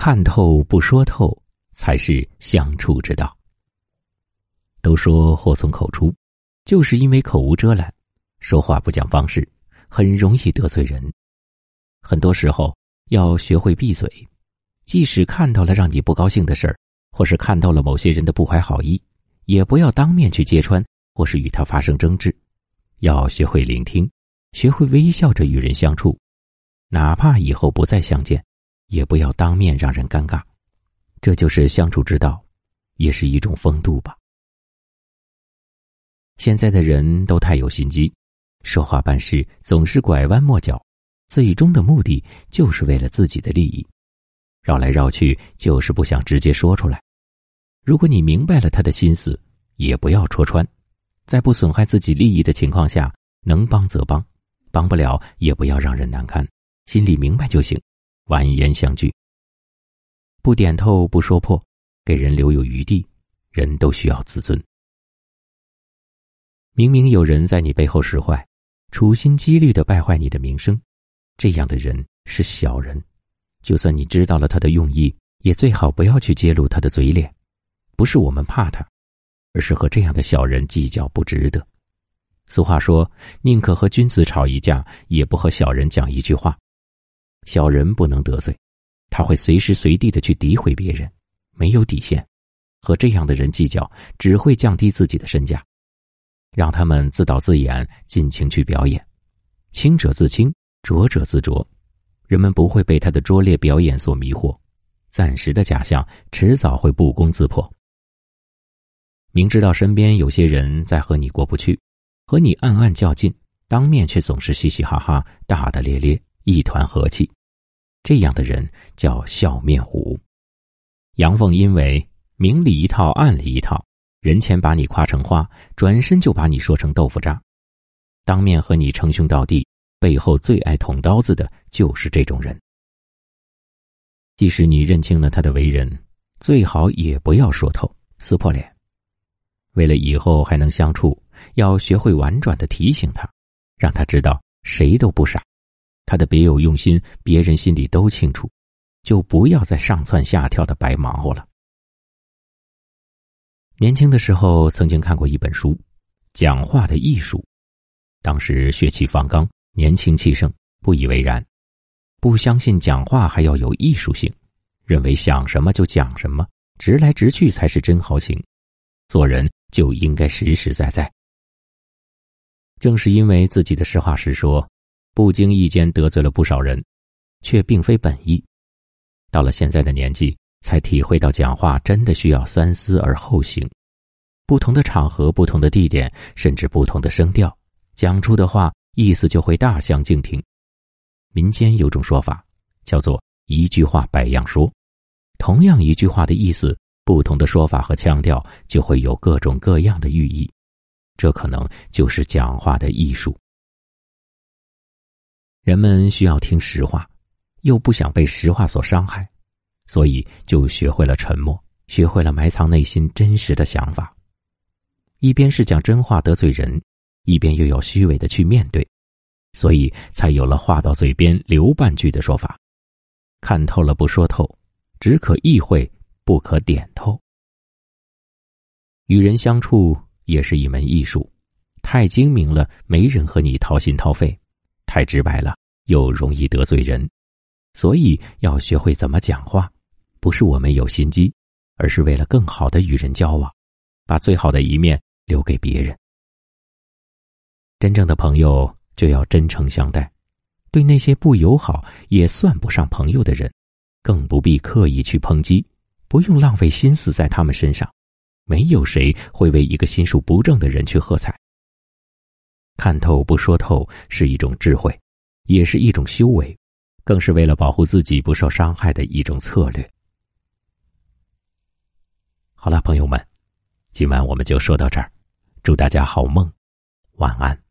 看透不说透，才是相处之道。都说祸从口出，就是因为口无遮拦，说话不讲方式，很容易得罪人。很多时候要学会闭嘴，即使看到了让你不高兴的事儿，或是看到了某些人的不怀好意，也不要当面去揭穿，或是与他发生争执。要学会聆听，学会微笑着与人相处，哪怕以后不再相见，也不要当面让人尴尬。这就是相处之道，也是一种风度吧。现在的人都太有心机，说话办事总是拐弯抹角，最终的目的就是为了自己的利益，绕来绕去就是不想直接说出来。如果你明白了他的心思，也不要戳穿。在不损害自己利益的情况下，能帮则帮，帮不了也不要让人难堪，心里明白就行。婉言相聚，不点透不说破，给人留有余地。人都需要自尊。明明有人在你背后使坏，处心积虑的败坏你的名声，这样的人是小人。就算你知道了他的用意，也最好不要去揭露他的嘴脸。不是我们怕他。而是和这样的小人计较不值得。俗话说：“宁可和君子吵一架，也不和小人讲一句话。”小人不能得罪，他会随时随地的去诋毁别人，没有底线。和这样的人计较，只会降低自己的身价。让他们自导自演，尽情去表演。清者自清，浊者自浊。人们不会被他的拙劣表演所迷惑，暂时的假象，迟早会不攻自破。明知道身边有些人在和你过不去，和你暗暗较劲，当面却总是嘻嘻哈哈、大大咧咧，一团和气，这样的人叫笑面虎。阳奉阴违，明里一套，暗里一套，人前把你夸成花，转身就把你说成豆腐渣，当面和你称兄道弟，背后最爱捅刀子的就是这种人。即使你认清了他的为人，最好也不要说透，撕破脸。为了以后还能相处，要学会婉转的提醒他，让他知道谁都不傻，他的别有用心，别人心里都清楚，就不要再上蹿下跳的白忙活了。年轻的时候曾经看过一本书，《讲话的艺术》，当时血气方刚，年轻气盛，不以为然，不相信讲话还要有艺术性，认为想什么就讲什么，直来直去才是真豪情，做人。就应该实实在在。正是因为自己的实话实说，不经意间得罪了不少人，却并非本意。到了现在的年纪，才体会到讲话真的需要三思而后行。不同的场合、不同的地点，甚至不同的声调，讲出的话意思就会大相径庭。民间有种说法，叫做“一句话百样说”，同样一句话的意思。不同的说法和腔调，就会有各种各样的寓意，这可能就是讲话的艺术。人们需要听实话，又不想被实话所伤害，所以就学会了沉默，学会了埋藏内心真实的想法。一边是讲真话得罪人，一边又要虚伪的去面对，所以才有了话到嘴边留半句的说法。看透了不说透，只可意会。不可点透。与人相处也是一门艺术，太精明了，没人和你掏心掏肺；太直白了，又容易得罪人。所以要学会怎么讲话，不是我们有心机，而是为了更好的与人交往，把最好的一面留给别人。真正的朋友就要真诚相待，对那些不友好也算不上朋友的人，更不必刻意去抨击。不用浪费心思在他们身上，没有谁会为一个心术不正的人去喝彩。看透不说透是一种智慧，也是一种修为，更是为了保护自己不受伤害的一种策略。好了，朋友们，今晚我们就说到这儿，祝大家好梦，晚安。